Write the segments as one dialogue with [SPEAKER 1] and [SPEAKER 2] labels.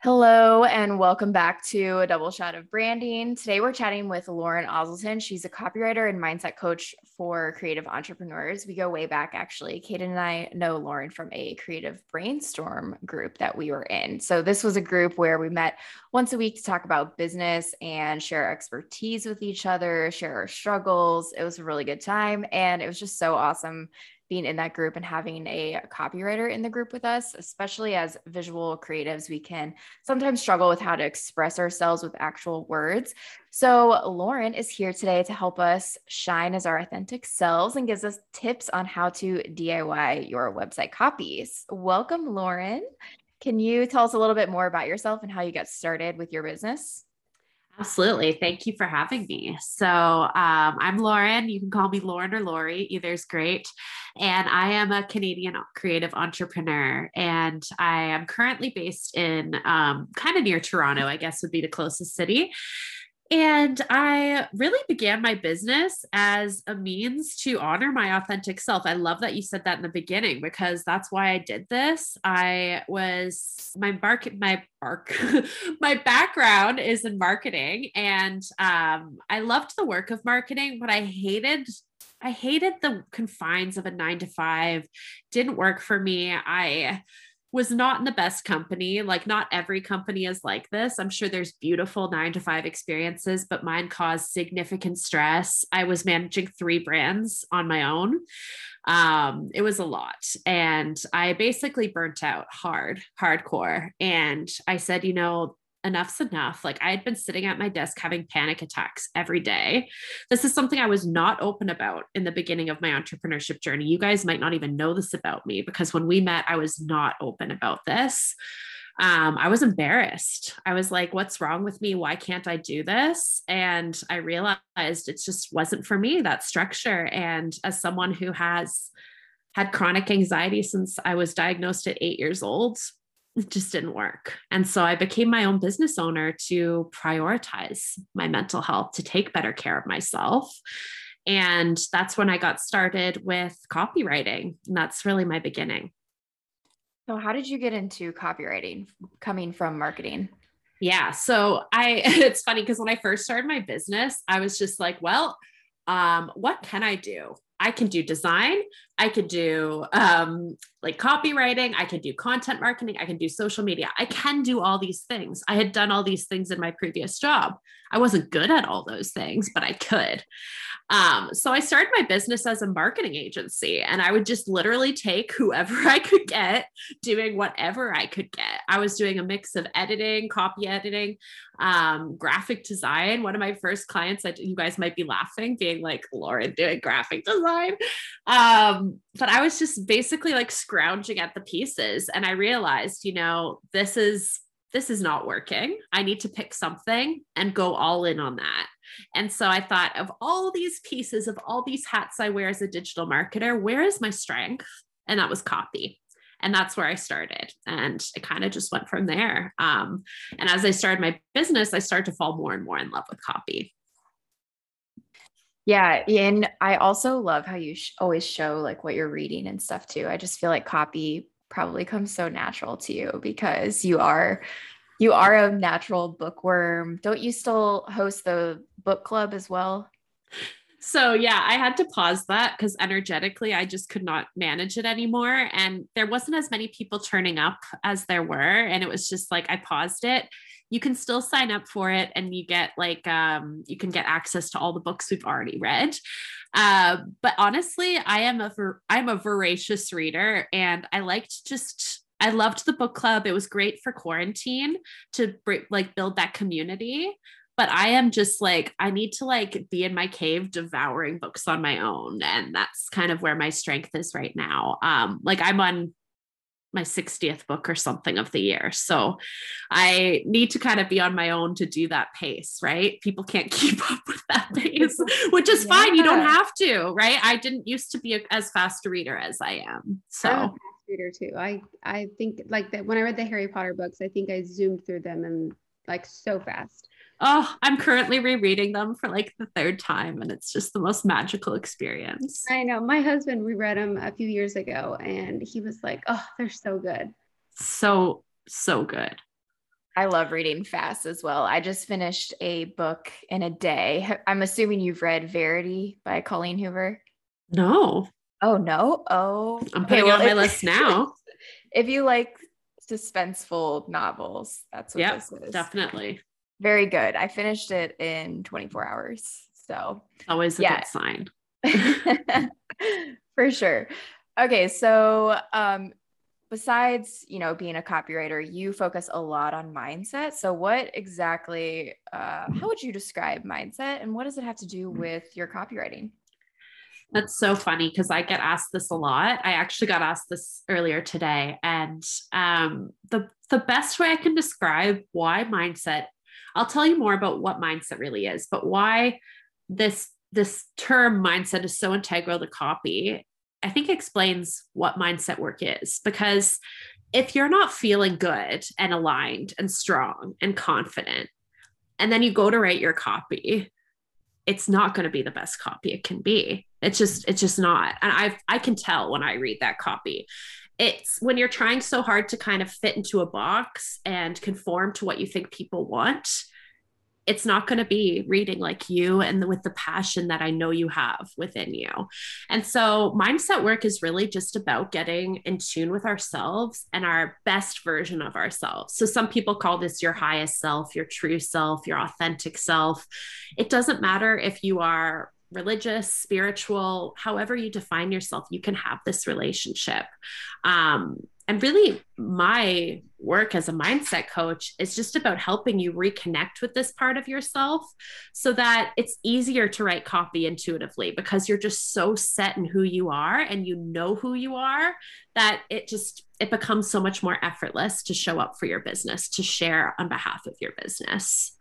[SPEAKER 1] Hello, and welcome back to a double shot of branding. Today, we're chatting with Lauren Osselton. She's a copywriter and mindset coach for creative entrepreneurs. We go way back, actually. Kaden and I know Lauren from a creative brainstorm group that we were in. So, this was a group where we met once a week to talk about business and share expertise with each other, share our struggles. It was a really good time, and it was just so awesome being in that group and having a copywriter in the group with us, especially as visual creatives, we can sometimes struggle with how to express ourselves with actual words. So, Lauren is here today to help us shine as our authentic selves and gives us tips on how to DIY your website copies. Welcome, Lauren. Can you tell us a little bit more about yourself and how you got started with your business?
[SPEAKER 2] Absolutely. Thank you for having me. So, um, I'm Lauren. You can call me Lauren or Lori, either is great. And I am a Canadian creative entrepreneur. And I am currently based in um, kind of near Toronto, I guess would be the closest city. And I really began my business as a means to honor my authentic self. I love that you said that in the beginning because that's why I did this. I was my market, my bark, my background is in marketing, and um, I loved the work of marketing, but I hated I hated the confines of a nine to five. Didn't work for me. I was not in the best company. Like, not every company is like this. I'm sure there's beautiful nine to five experiences, but mine caused significant stress. I was managing three brands on my own. Um, it was a lot. And I basically burnt out hard, hardcore. And I said, you know, enough's enough. Like I had been sitting at my desk having panic attacks every day. This is something I was not open about in the beginning of my entrepreneurship journey. You guys might not even know this about me because when we met, I was not open about this. Um, I was embarrassed. I was like, what's wrong with me? Why can't I do this? And I realized it just wasn't for me, that structure. And as someone who has had chronic anxiety since I was diagnosed at eight years old, it just didn't work. And so I became my own business owner to prioritize my mental health, to take better care of myself. And that's when I got started with copywriting. And that's really my beginning.
[SPEAKER 1] So, how did you get into copywriting coming from marketing?
[SPEAKER 2] Yeah. So, I, it's funny because when I first started my business, I was just like, well, um, what can I do? I can do design, I could do um, like copywriting, I could do content marketing, I can do social media. I can do all these things. I had done all these things in my previous job. I wasn't good at all those things, but I could. Um, so I started my business as a marketing agency, and I would just literally take whoever I could get doing whatever I could get. I was doing a mix of editing, copy editing, um, graphic design. One of my first clients, that you guys might be laughing, being like, Lauren doing graphic design. Um, but I was just basically like scrounging at the pieces, and I realized, you know, this is this is not working. I need to pick something and go all in on that. And so I thought of all these pieces, of all these hats I wear as a digital marketer, where is my strength? And that was copy. And that's where I started. And it kind of just went from there. Um, and as I started my business, I started to fall more and more in love with copy.
[SPEAKER 1] Yeah. And I also love how you sh- always show like what you're reading and stuff too. I just feel like copy probably comes so natural to you because you are you are a natural bookworm. Don't you still host the book club as well?
[SPEAKER 2] So yeah, I had to pause that because energetically I just could not manage it anymore. And there wasn't as many people turning up as there were. And it was just like I paused it. You can still sign up for it and you get like um you can get access to all the books we've already read. Uh, but honestly, I am a I'm a voracious reader and I liked just I loved the book club. It was great for quarantine to like build that community. But I am just like I need to like be in my cave devouring books on my own, and that's kind of where my strength is right now. Um, like I'm on my 60th book or something of the year. So I need to kind of be on my own to do that pace, right? People can't keep up with that pace, which is yeah. fine. You don't have to, right? I didn't used to be as fast a reader as I am. So I'm a fast
[SPEAKER 3] reader too. I I think like that when I read the Harry Potter books, I think I zoomed through them and like so fast.
[SPEAKER 2] Oh, I'm currently rereading them for like the third time, and it's just the most magical experience.
[SPEAKER 3] I know. My husband reread them a few years ago, and he was like, "Oh, they're so good."
[SPEAKER 2] So so good.
[SPEAKER 1] I love reading fast as well. I just finished a book in a day. I'm assuming you've read Verity by Colleen Hoover.
[SPEAKER 2] No.
[SPEAKER 1] Oh no. Oh.
[SPEAKER 2] I'm putting okay, well, it on my list now.
[SPEAKER 1] if you like suspenseful novels, that's what yep, this is.
[SPEAKER 2] Definitely.
[SPEAKER 1] Very good. I finished it in 24 hours. So
[SPEAKER 2] always a yeah. good
[SPEAKER 1] sign. For sure. Okay, so um besides you know being a copywriter you focus a lot on mindset so what exactly uh, how would you describe mindset and what does it have to do with your copywriting
[SPEAKER 2] that's so funny because I get asked this a lot. I actually got asked this earlier today, and um, the the best way I can describe why mindset. I'll tell you more about what mindset really is, but why this this term mindset is so integral to copy I think explains what mindset work is because if you're not feeling good and aligned and strong and confident, and then you go to write your copy, it's not going to be the best copy it can be. It's just, it's just not. And I I can tell when I read that copy. It's when you're trying so hard to kind of fit into a box and conform to what you think people want it's not going to be reading like you and with the passion that I know you have within you. And so, mindset work is really just about getting in tune with ourselves and our best version of ourselves. So, some people call this your highest self, your true self, your authentic self. It doesn't matter if you are religious, spiritual, however you define yourself, you can have this relationship. Um, and really, my work as a mindset coach is just about helping you reconnect with this part of yourself so that it's easier to write copy intuitively because you're just so set in who you are and you know who you are that it just it becomes so much more effortless to show up for your business to share on behalf of your business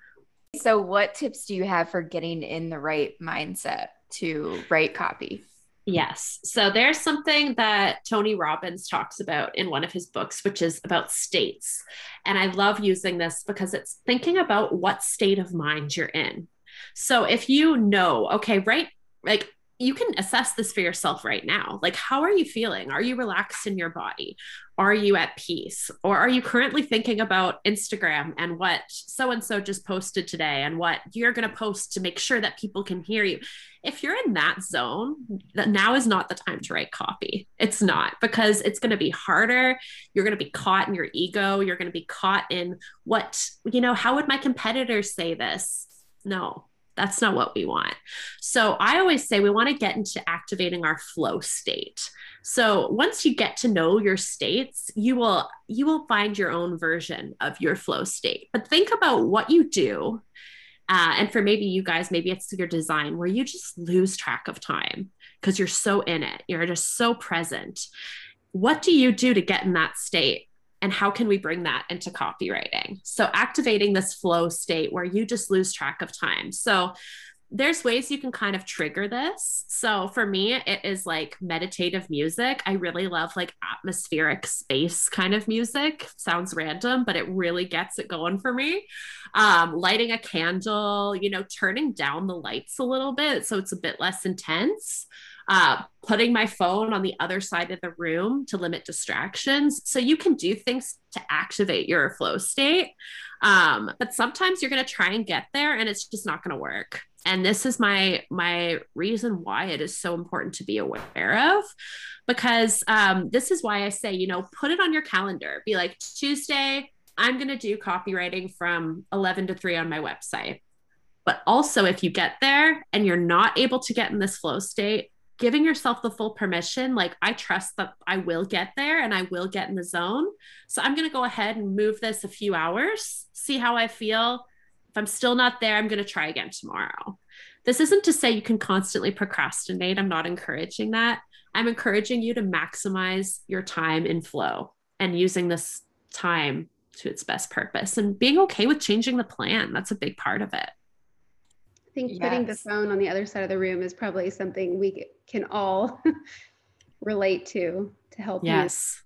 [SPEAKER 1] so what tips do you have for getting in the right mindset to write copy
[SPEAKER 2] Yes. So there's something that Tony Robbins talks about in one of his books, which is about states. And I love using this because it's thinking about what state of mind you're in. So if you know, okay, right, like you can assess this for yourself right now. Like, how are you feeling? Are you relaxed in your body? Are you at peace? Or are you currently thinking about Instagram and what so and so just posted today and what you're going to post to make sure that people can hear you? If you're in that zone, that now is not the time to write copy. It's not because it's going to be harder. You're going to be caught in your ego. You're going to be caught in what, you know, how would my competitors say this? No, that's not what we want. So I always say we want to get into activating our flow state. So once you get to know your states, you will you will find your own version of your flow state. But think about what you do. Uh, and for maybe you guys, maybe it's your design where you just lose track of time because you're so in it. You're just so present. What do you do to get in that state? And how can we bring that into copywriting so activating this flow state where you just lose track of time so there's ways you can kind of trigger this. So for me, it is like meditative music. I really love like atmospheric space kind of music. Sounds random, but it really gets it going for me. Um, lighting a candle, you know, turning down the lights a little bit so it's a bit less intense uh, putting my phone on the other side of the room to limit distractions. So you can do things to activate your flow state. Um, but sometimes you're going to try and get there and it's just not going to work. And this is my my reason why it is so important to be aware of, because um, this is why I say, you know, put it on your calendar. Be like Tuesday, I'm going to do copywriting from 11 to 3 on my website. But also, if you get there and you're not able to get in this flow state, giving yourself the full permission like i trust that i will get there and i will get in the zone. So i'm going to go ahead and move this a few hours see how i feel. If i'm still not there i'm going to try again tomorrow. This isn't to say you can constantly procrastinate. I'm not encouraging that. I'm encouraging you to maximize your time in flow and using this time to its best purpose and being okay with changing the plan. That's a big part of it
[SPEAKER 3] think yes. putting the phone on the other side of the room is probably something we can all relate to to help
[SPEAKER 2] yes.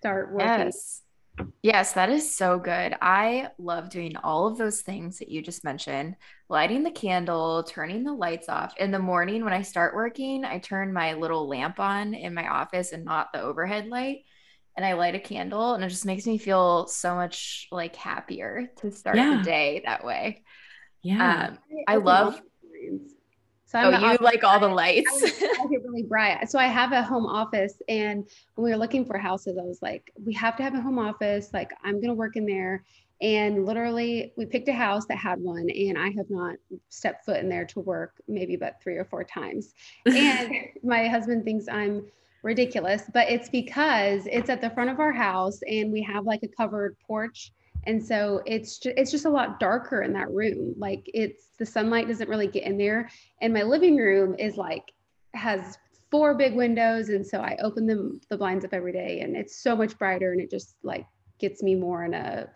[SPEAKER 3] start working.
[SPEAKER 1] Yes. Yes, that is so good. I love doing all of those things that you just mentioned lighting the candle, turning the lights off. In the morning, when I start working, I turn my little lamp on in my office and not the overhead light. and I light a candle and it just makes me feel so much like happier to start yeah. the day that way.
[SPEAKER 2] Yeah.
[SPEAKER 1] Um, I, I love so I'm oh, you like all the lights.
[SPEAKER 3] I get really bright. So I have a home office, and when we were looking for houses, I was like, we have to have a home office. Like I'm gonna work in there. And literally, we picked a house that had one, and I have not stepped foot in there to work maybe but three or four times. And my husband thinks I'm ridiculous, but it's because it's at the front of our house, and we have like a covered porch and so it's just, it's just a lot darker in that room like it's the sunlight doesn't really get in there. And my living room is like has four big windows and so i open them the blinds up every day and it's so much brighter and it just like gets me more in a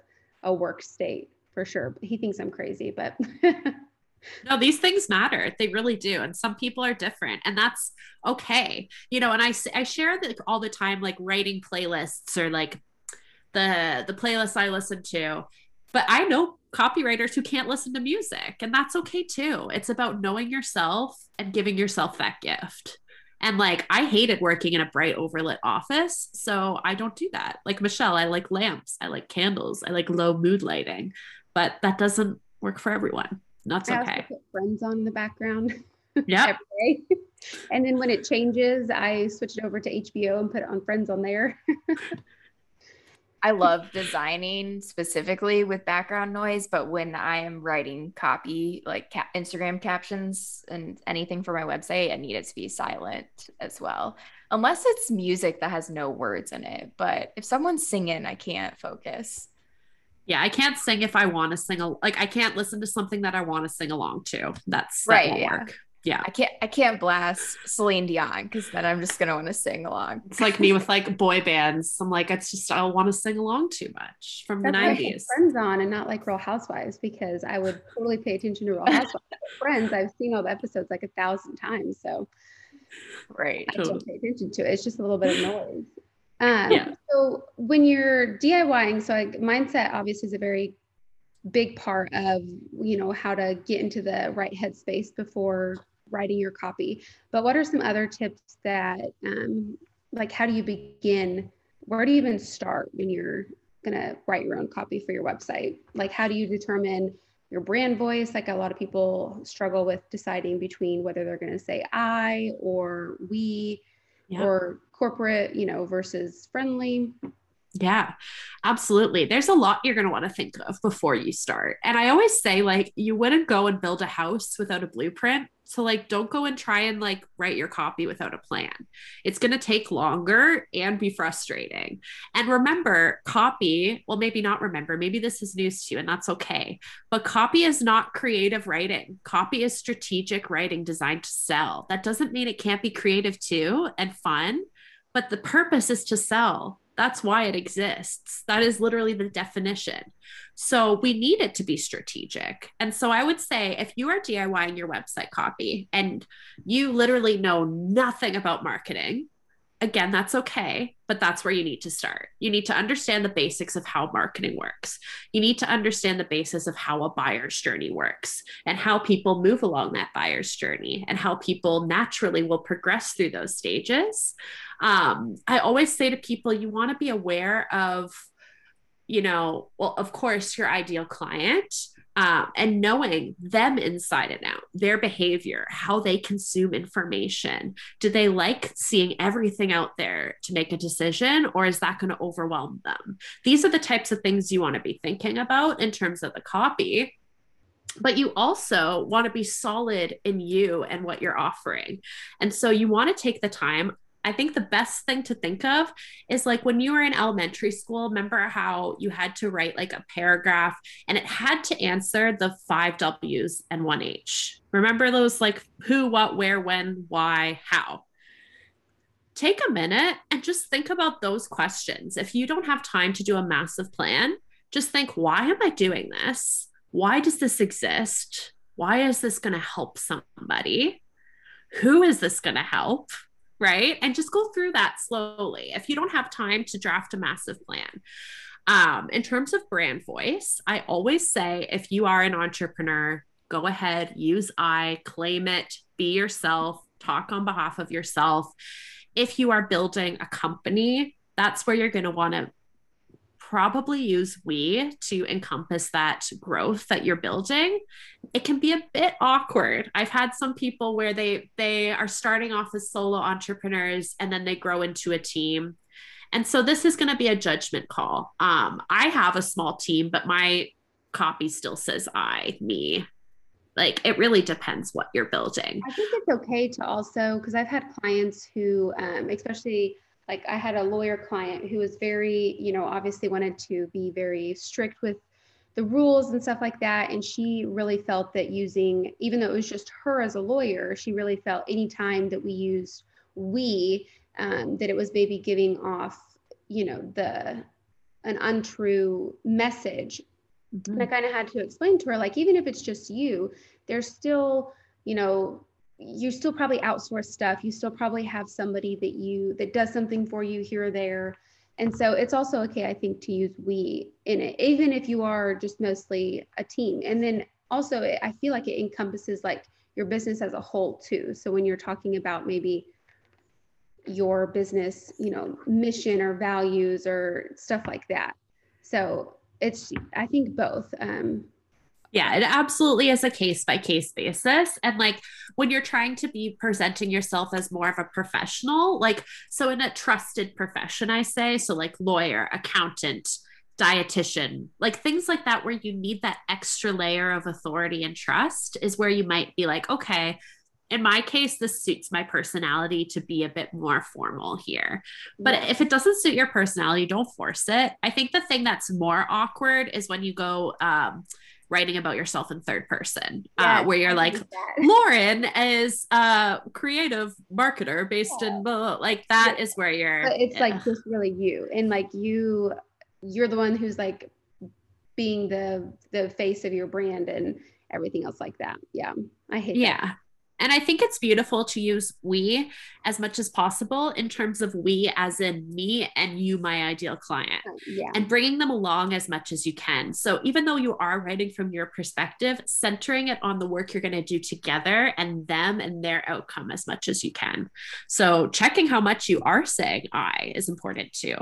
[SPEAKER 3] a work state for sure. He thinks i'm crazy but
[SPEAKER 2] no these things matter. They really do and some people are different and that's okay. You know and i i share that all the time like writing playlists or like the the playlists I listen to. But I know copywriters who can't listen to music, and that's okay too. It's about knowing yourself and giving yourself that gift. And like, I hated working in a bright, overlit office. So I don't do that. Like Michelle, I like lamps, I like candles, I like low mood lighting, but that doesn't work for everyone. That's I okay.
[SPEAKER 3] put friends on in the background.
[SPEAKER 2] Yeah.
[SPEAKER 3] and then when it changes, I switch it over to HBO and put it on Friends on there.
[SPEAKER 1] I love designing specifically with background noise, but when I am writing copy, like ca- Instagram captions and anything for my website, I need it to be silent as well. Unless it's music that has no words in it. But if someone's singing, I can't focus.
[SPEAKER 2] Yeah, I can't sing if I want to sing. A, like I can't listen to something that I want to sing along to. That's that
[SPEAKER 1] right. yeah.
[SPEAKER 2] Work yeah.
[SPEAKER 1] I can't i can't blast celine dion because then i'm just gonna want to sing along.
[SPEAKER 2] It's like me with like boy bands. I'm like it's just i don't want to sing along too much from That's the 90s
[SPEAKER 3] friends on and not like real housewives because i would totally pay attention to real housewives. Friends i've seen all the episodes like a thousand times so
[SPEAKER 1] right.
[SPEAKER 3] I don't pay attention to it. It's just a little bit of noise. Um, yeah. so when you're DIYing, so like mindset obviously is a very big part of you know how to get into the right headspace before writing your copy but what are some other tips that um, like how do you begin where do you even start when you're going to write your own copy for your website like how do you determine your brand voice like a lot of people struggle with deciding between whether they're going to say i or we yeah. or corporate you know versus friendly
[SPEAKER 2] yeah, absolutely. There's a lot you're going to want to think of before you start. And I always say, like, you wouldn't go and build a house without a blueprint. So, like, don't go and try and like write your copy without a plan. It's going to take longer and be frustrating. And remember, copy, well, maybe not remember, maybe this is news to you, and that's okay. But copy is not creative writing, copy is strategic writing designed to sell. That doesn't mean it can't be creative too and fun, but the purpose is to sell that's why it exists. That is literally the definition. So we need it to be strategic. And so I would say if you are DIYing your website copy and you literally know nothing about marketing, again, that's okay, but that's where you need to start. You need to understand the basics of how marketing works. You need to understand the basis of how a buyer's journey works and how people move along that buyer's journey and how people naturally will progress through those stages. Um, I always say to people, you want to be aware of, you know, well, of course, your ideal client um, and knowing them inside and out, their behavior, how they consume information. Do they like seeing everything out there to make a decision, or is that going to overwhelm them? These are the types of things you want to be thinking about in terms of the copy but you also want to be solid in you and what you're offering. And so you want to take the time. I think the best thing to think of is like when you were in elementary school, remember how you had to write like a paragraph and it had to answer the five W's and one H. Remember those like who, what, where, when, why, how? Take a minute and just think about those questions. If you don't have time to do a massive plan, just think, why am I doing this? Why does this exist? Why is this going to help somebody? Who is this going to help? Right? And just go through that slowly if you don't have time to draft a massive plan. Um, in terms of brand voice, I always say if you are an entrepreneur, go ahead, use I, claim it, be yourself, talk on behalf of yourself. If you are building a company, that's where you're going to want to probably use we to encompass that growth that you're building. It can be a bit awkward. I've had some people where they they are starting off as solo entrepreneurs and then they grow into a team. And so this is going to be a judgment call. Um, i have a small team but my copy still says i me. Like it really depends what you're building.
[SPEAKER 3] I think it's okay to also because i've had clients who um, especially like I had a lawyer client who was very, you know, obviously wanted to be very strict with the rules and stuff like that. And she really felt that using, even though it was just her as a lawyer, she really felt anytime that we used we, um, that it was maybe giving off, you know, the an untrue message. Mm-hmm. And I kind of had to explain to her, like, even if it's just you, there's still, you know, you still probably outsource stuff. You still probably have somebody that you that does something for you here or there. And so it's also okay i think to use we in it even if you are just mostly a team. And then also i feel like it encompasses like your business as a whole too. So when you're talking about maybe your business you know mission or values or stuff like that. So it's i think both. Um
[SPEAKER 2] yeah, it absolutely is a case by case basis. And like when you're trying to be presenting yourself as more of a professional, like, so in a trusted profession, I say, so like lawyer, accountant, dietitian, like things like that, where you need that extra layer of authority and trust is where you might be like, okay, in my case, this suits my personality to be a bit more formal here. But if it doesn't suit your personality, don't force it. I think the thing that's more awkward is when you go, um, writing about yourself in third person, uh, where you're like, Lauren is a creative marketer based yeah. in blah, like that is where you're.
[SPEAKER 3] But it's yeah. like just really you, and like you, you're the one who's like being the the face of your brand and everything else like that. Yeah, I hate.
[SPEAKER 2] Yeah.
[SPEAKER 3] That.
[SPEAKER 2] And I think it's beautiful to use we as much as possible in terms of we as in me and you, my ideal client,
[SPEAKER 3] oh, yeah.
[SPEAKER 2] and bringing them along as much as you can. So even though you are writing from your perspective, centering it on the work you're going to do together and them and their outcome as much as you can. So checking how much you are saying I is important too.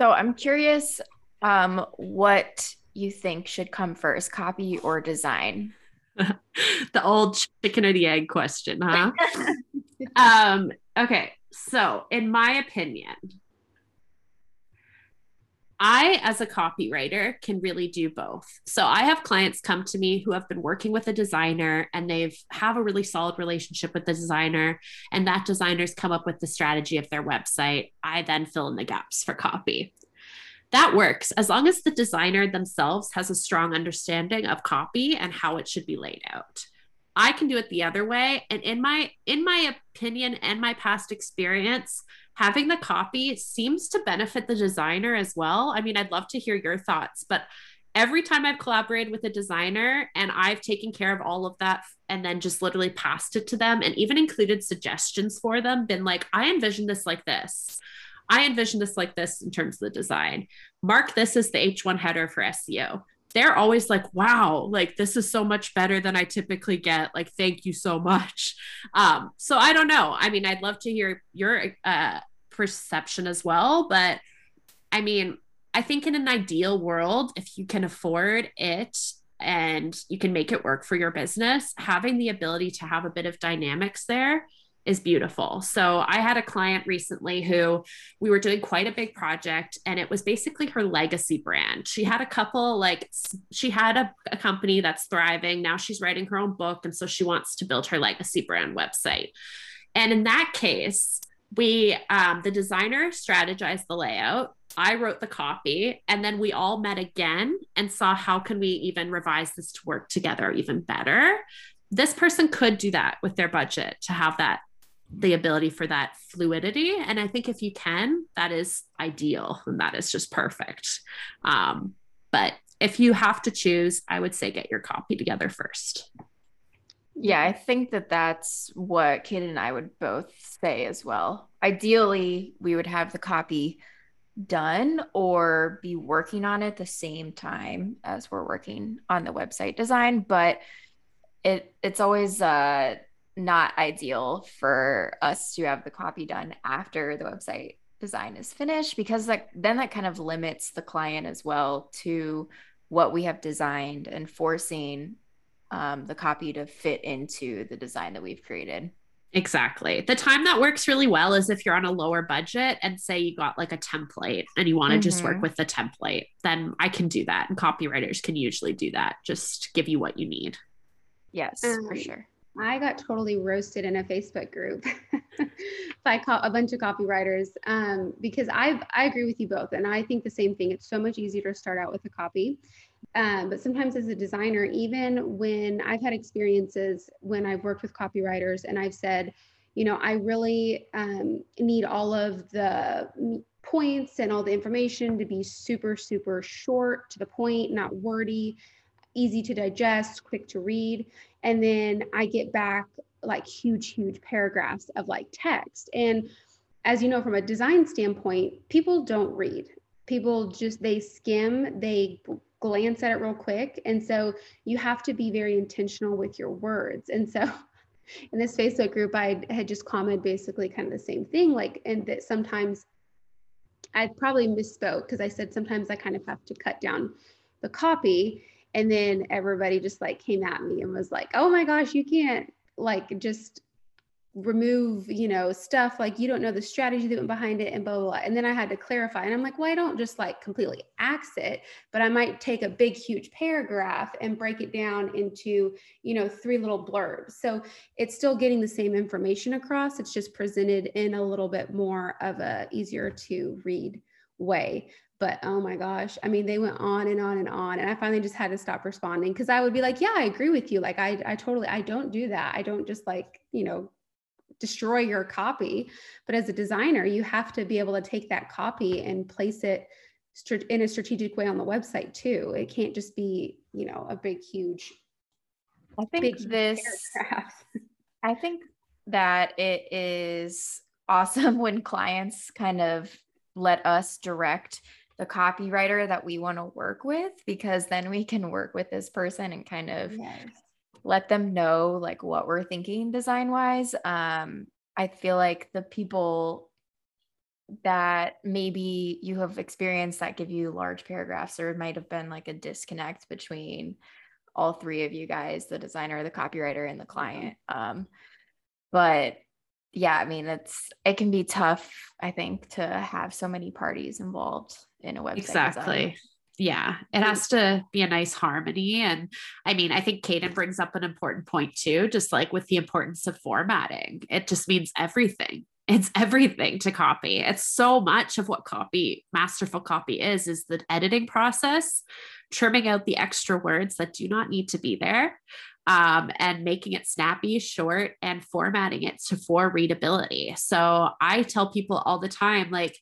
[SPEAKER 1] So I'm curious um, what you think should come first, copy or design?
[SPEAKER 2] the old chicken or the egg question, huh? um, okay. So, in my opinion, I, as a copywriter, can really do both. So I have clients come to me who have been working with a designer and they've have a really solid relationship with the designer, and that designer's come up with the strategy of their website. I then fill in the gaps for copy that works as long as the designer themselves has a strong understanding of copy and how it should be laid out. I can do it the other way and in my in my opinion and my past experience having the copy seems to benefit the designer as well. I mean i'd love to hear your thoughts but every time i've collaborated with a designer and i've taken care of all of that and then just literally passed it to them and even included suggestions for them been like i envision this like this I envision this like this in terms of the design. Mark this as the H1 header for SEO. They're always like, wow, like this is so much better than I typically get. Like, thank you so much. Um, so I don't know. I mean, I'd love to hear your uh, perception as well. But I mean, I think in an ideal world, if you can afford it and you can make it work for your business, having the ability to have a bit of dynamics there is beautiful. So I had a client recently who we were doing quite a big project and it was basically her legacy brand. She had a couple like she had a, a, company that's thriving. Now she's writing her own book and so she wants to build her legacy brand website. And in that case, we um, the designer strategized the layout I wrote the copy and then we all met again and saw how can we even revise this to work together even better. This person could do that with their budget to have that the ability for that fluidity. And I think if you can, that is ideal and that is just perfect. Um, but if you have to choose, I would say get your copy together first.
[SPEAKER 1] Yeah, I think that that's what Kate and I would both say as well. Ideally, we would have the copy done or be working on it the same time as we're working on the website design, but it it's always uh not ideal for us to have the copy done after the website design is finished because like then that kind of limits the client as well to what we have designed and forcing um, the copy to fit into the design that we've created.
[SPEAKER 2] Exactly. The time that works really well is if you're on a lower budget and say you got like a template and you want to mm-hmm. just work mm-hmm. with the template, then I can do that. And copywriters can usually do that. Just give you what you need.
[SPEAKER 1] Yes, um, for sure.
[SPEAKER 3] I got totally roasted in a Facebook group by a bunch of copywriters um, because I I agree with you both, and I think the same thing. It's so much easier to start out with a copy, um, but sometimes as a designer, even when I've had experiences when I've worked with copywriters and I've said, you know, I really um, need all of the points and all the information to be super super short to the point, not wordy easy to digest, quick to read. And then I get back like huge, huge paragraphs of like text. And as you know, from a design standpoint, people don't read. People just, they skim, they glance at it real quick. And so you have to be very intentional with your words. And so in this Facebook group, I had just commented basically kind of the same thing, like, and that sometimes I probably misspoke because I said sometimes I kind of have to cut down the copy and then everybody just like came at me and was like oh my gosh you can't like just remove you know stuff. Like you don't know the strategy that went behind it and blah, blah blah. And then i had to clarify and i'm like well i don't just like completely axe it but i might take a big huge paragraph and break it down into you know three little blurbs. So it's still getting the same information across. It's just presented in a little bit more of a easier to read way but oh my gosh i mean they went on and on and on and i finally just had to stop responding because i would be like yeah i agree with you like I, I totally i don't do that i don't just like you know destroy your copy but as a designer you have to be able to take that copy and place it in a strategic way on the website too it can't just be you know a big huge
[SPEAKER 1] i think big, this i think that it is awesome when clients kind of let us direct the copywriter that we want to work with because then we can work with this person and kind of yes. let them know like what we're thinking design wise um i feel like the people that maybe you have experienced that give you large paragraphs or it might have been like a disconnect between all three of you guys the designer the copywriter and the client um but yeah, I mean, it's it can be tough, I think, to have so many parties involved in a website.
[SPEAKER 2] Exactly. Design. Yeah, it has to be a nice harmony. And I mean, I think Kaden brings up an important point too, just like with the importance of formatting. It just means everything. It's everything to copy. It's so much of what copy, masterful copy is, is the editing process, trimming out the extra words that do not need to be there, um, and making it snappy, short, and formatting it to for readability. So I tell people all the time, like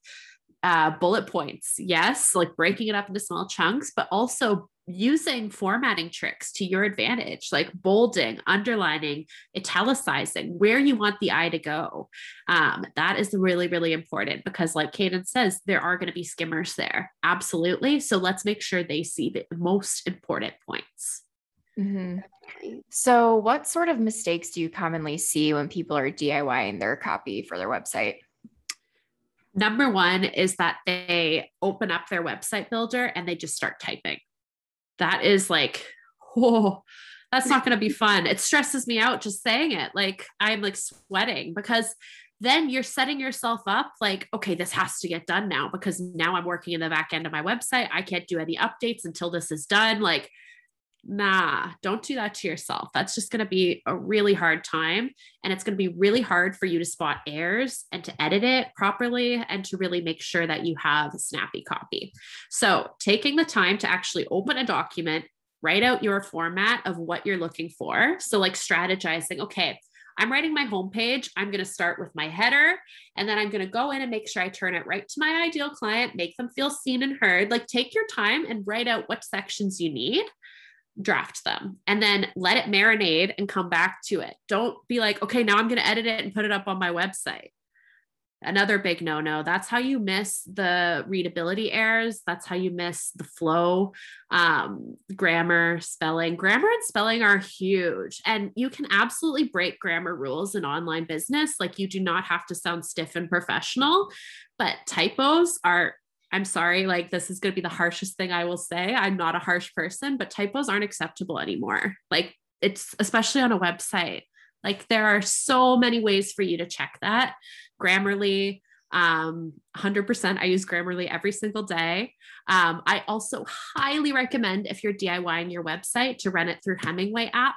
[SPEAKER 2] uh, bullet points, yes, like breaking it up into small chunks, but also using formatting tricks to your advantage, like bolding, underlining, italicizing, where you want the eye to go. Um, that is really, really important because, like Kaden says, there are going to be skimmers there. Absolutely. So let's make sure they see the most important points.
[SPEAKER 1] Mm-hmm. So, what sort of mistakes do you commonly see when people are DIYing their copy for their website?
[SPEAKER 2] Number one is that they open up their website builder and they just start typing. That is like, oh, that's not going to be fun. It stresses me out just saying it. Like, I'm like sweating because then you're setting yourself up like, okay, this has to get done now because now I'm working in the back end of my website. I can't do any updates until this is done. Like, nah, don't do that to yourself. That's just going to be a really hard time. And it's going to be really hard for you to spot errors and to edit it properly and to really make sure that you have snappy copy. So, taking the time to actually open a document, write out your format of what you're looking for. So, like strategizing, okay. I'm writing my homepage. I'm going to start with my header and then I'm going to go in and make sure I turn it right to my ideal client, make them feel seen and heard. Like take your time and write out what sections you need draft them and then let it marinate and come back to it. Don't be like, okay, now I'm going to edit it and put it up on my website. another big no no. That's how you miss the readability errors. That's how you miss the flow, um, grammar, spelling. Grammar and spelling are huge. And you can absolutely break grammar rules in online business. Like you do not have to sound stiff and professional, but typos are. I'm sorry, like this is going to be the harshest thing I will say. I'm not a harsh person, but typos aren't acceptable anymore. Like it's especially on a website. Like there are so many ways for you to check that. Grammarly, um 100% i use grammarly every single day. Um, i also highly recommend if you're diying your website to run it through hemingway app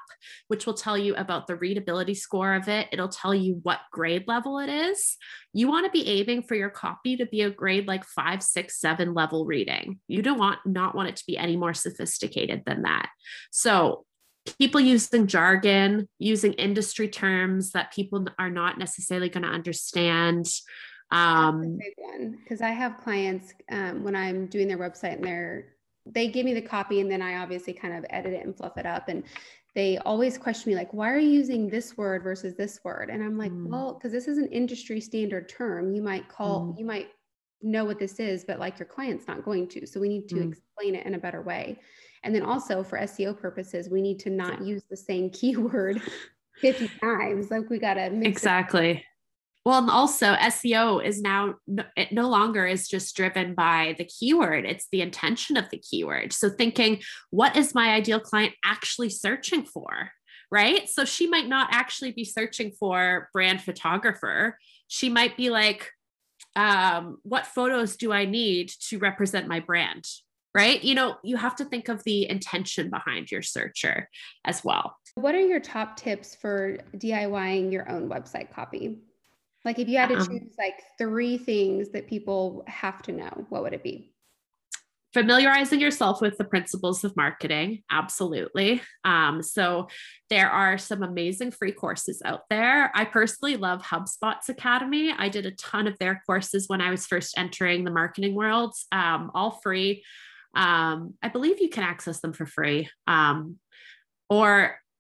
[SPEAKER 2] which will tell you about the readability score of it. It'll tell you what grade level it is. You want to be aiming for your copy to be a grade like five six seven level reading. You don't want not want it to be any more sophisticated than that. So people using jargon, using industry terms that people are not necessarily going to understand. Um,
[SPEAKER 3] big one because I have clients um, when I'm doing their website and they're they give me the copy and then I obviously kind of edit it and fluff it up and they always question me like why are you using this word versus this word and I'm like mm. well because this is an industry standard term you might call mm. you might know what this is but like your client's not going to so we need to mm. explain it in a better way and then also for SEO purposes, we need to not use the same keyword 50 times. Like we got to
[SPEAKER 2] exactly. Well, and also SEO is now it no longer is just driven by the keyword, it's the intention of the keyword. So thinking, what is my ideal client actually searching for? Right. So she might not actually be searching for brand photographer. She might be like, um, what photos do I need to represent my brand? right? You know, you have to think of the intention behind your searcher as well.
[SPEAKER 3] What are your top tips for DIYing your own website copy? Like if you had to um, choose like three things that people have to know, what would it be?
[SPEAKER 2] familiarizing yourself with the principles of marketing absolutely. Um, so there are some amazing free courses out there. I personally love hubspot's academy. I did a ton of their courses when i was first entering the marketing world um, all free. Um, I believe you can access them for free. Um,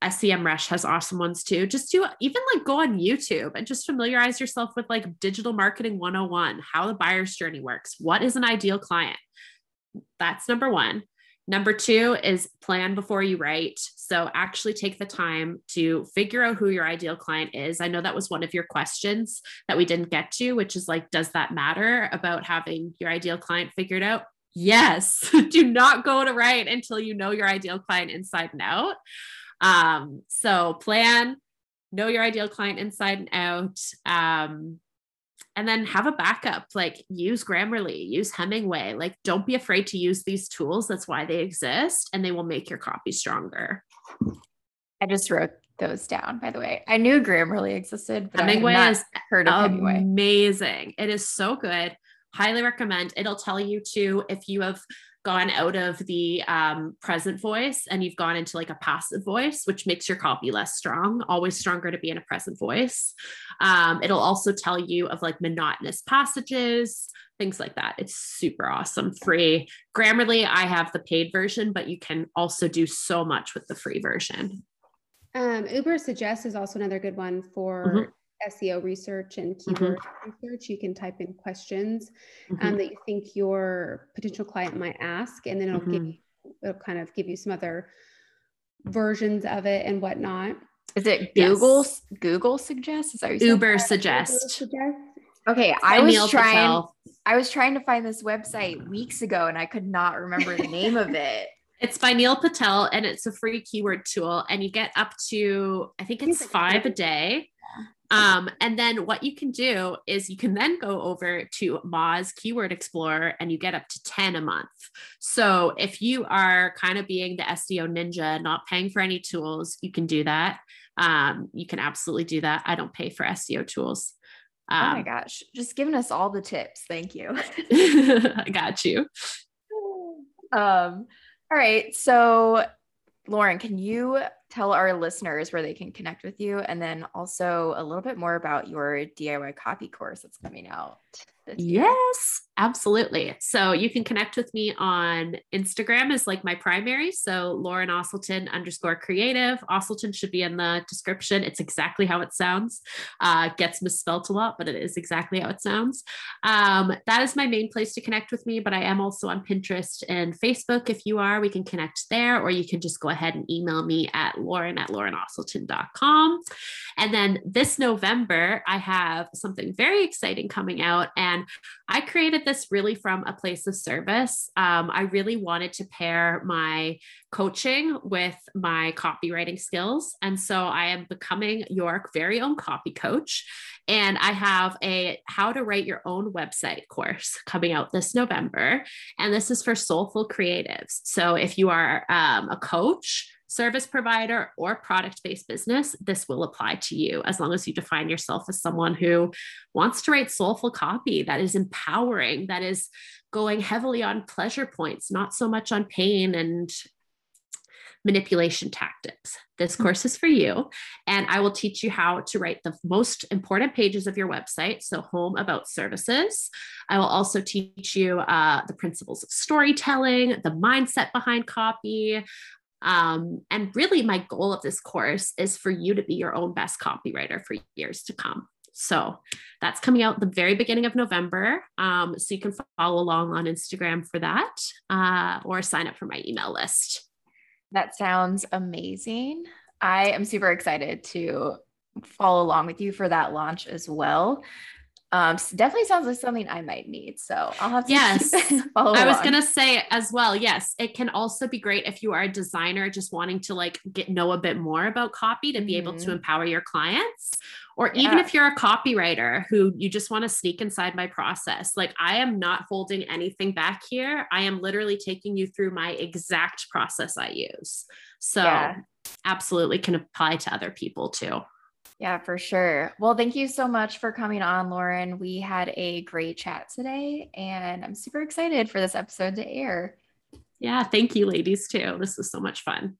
[SPEAKER 2] or SEMrush has awesome ones too. Just do even like go on YouTube and just familiarize yourself with like digital marketing 101, how the buyer's journey works. What is an ideal client? That's number one. Number two is plan before you write. So actually take the time to figure out who your ideal client is. I know that was one of your questions that we didn't get to, which is like, does that matter about having your ideal client figured out? Yes, do not go to write until you know your ideal client inside and out. Um, so plan, know your ideal client inside and out. Um, and then have a backup like use grammarly use hemingway like don't be afraid to use these tools that's why they exist and they will make your copy stronger
[SPEAKER 1] i just wrote those down by the way i knew grammarly existed but hemingway I is heard of
[SPEAKER 2] hemingway. amazing it is so good highly recommend. It'll tell you too if you have gone out of the um, present voice and you've gone into like a passive voice, which makes your copy less strong, always stronger to be in a present voice. Um, it'll also tell you of like monotonous passages, things like that. It's super awesome, free. Grammarly, I have the paid version, but you can also do so much with the free version.
[SPEAKER 3] Um, Ubersuggest is also another good one for mm-hmm. SEO research and mm-hmm. keyword mm-hmm. research, you can type in questions um, mm-hmm. um, that you think your potential client might ask, and then it'll mm-hmm. give you, it'll kind of give you some other versions of it and whatnot.
[SPEAKER 1] Is it Google yes. Google suggests? Is
[SPEAKER 2] that Ubersuggest? Uber
[SPEAKER 1] Okay, I was trying. Patel. I was trying to find this website weeks ago, and I could not remember the name of it.
[SPEAKER 2] It's by Neil Patel, and it's a free keyword tool, and you get up to I think it's five a day. Um, and then what you can do is you can then go over to Moz Keyword Explorer and you get up to 10 a month. So if you are kind of being the SEO ninja, not paying for any tools, you can do that. Um, you can absolutely do that. I don't pay for SEO tools.
[SPEAKER 1] Um, oh my gosh, just giving us all the tips. Thank you.
[SPEAKER 2] I got you.
[SPEAKER 1] Um, all right. So Lauren, can you tell our listeners where they can connect with you and then also a little bit more about your DIY copy course that's coming out?
[SPEAKER 2] Yes, absolutely. So you can connect with me on Instagram is like my primary. So Lauren Osselton underscore creative. Osselton should be in the description. It's exactly how it sounds. Uh, gets misspelt a lot, but it is exactly how it sounds. Um, that is my main place to connect with me, but I am also on Pinterest and Facebook. If you are, we can connect there, or you can just go ahead and email me at lauren at laurenosselton.com. And then this November, I have something very exciting coming out. And and I created this really from a place of service. Um, I really wanted to pair my coaching with my copywriting skills. And so I am becoming your very own copy coach. And I have a how to write your own website course coming out this November. And this is for soulful creatives. So if you are um, a coach, service provider or product based business, this will apply to you as long as you define yourself as someone who wants to write soulful copy that is empowering, that is going heavily on pleasure points, not so much on pain and manipulation tactics. This hmm. course is for you. And I will teach you how to write the most important pages of your website. So, home about services. I will also teach you uh, the principles of storytelling, the mindset behind copy, um, and really, my goal of this course is for you to be your own best copywriter for years to come. So that's coming out the very beginning of November. Um, so you can follow along on Instagram for that uh, or sign up for my email list.
[SPEAKER 1] That sounds amazing. I am super excited to follow along with you for that launch as well. Um, definitely sounds like something I might need. So I'll have to
[SPEAKER 2] yes. follow. I was gonna say as well. Yes, it can also be great if you are a designer just wanting to like get know a bit more about copy to be mm-hmm. able to mm-hmm. empower your clients, or yeah. even if you're a copywriter who you just want to sneak inside my process. Like I am not holding anything back here. I am literally taking you through my exact process I use. So yeah. absolutely can apply to other people too.
[SPEAKER 1] Yeah, for sure. Well, thank you so much for coming on, Lauren. We had a great chat today, and I'm super excited for this episode to air.
[SPEAKER 2] Yeah, thank you, ladies, too. This was so much fun.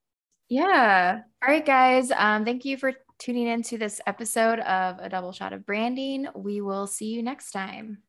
[SPEAKER 1] Yeah. All right, guys. Um, thank you for tuning into this episode of A Double Shot of Branding. We will see you next time.